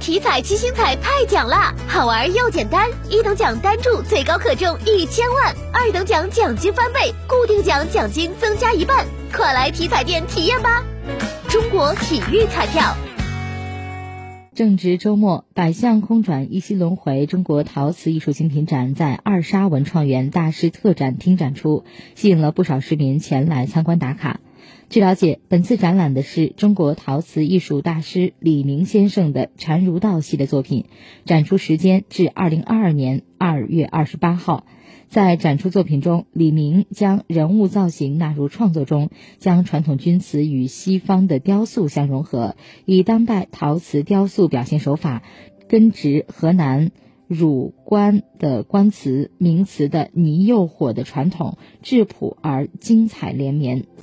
体彩七星彩派奖啦，好玩又简单，一等奖单注最高可中一千万，二等奖奖金翻倍，固定奖奖金增加一半，快来体彩店体验吧！中国体育彩票。正值周末，百象空转，一夕轮回。中国陶瓷艺术精品展在二沙文创园大师特展厅展出，吸引了不少市民前来参观打卡。据了解，本次展览的是中国陶瓷艺术大师李明先生的禅儒道系列作品，展出时间至二零二二年二月二十八号。在展出作品中，李明将人物造型纳入创作中，将传统钧瓷与西方的雕塑相融合，以当代陶瓷雕塑表现手法，根植河南汝官的官瓷、名瓷的泥釉火的传统，质朴而精彩连绵。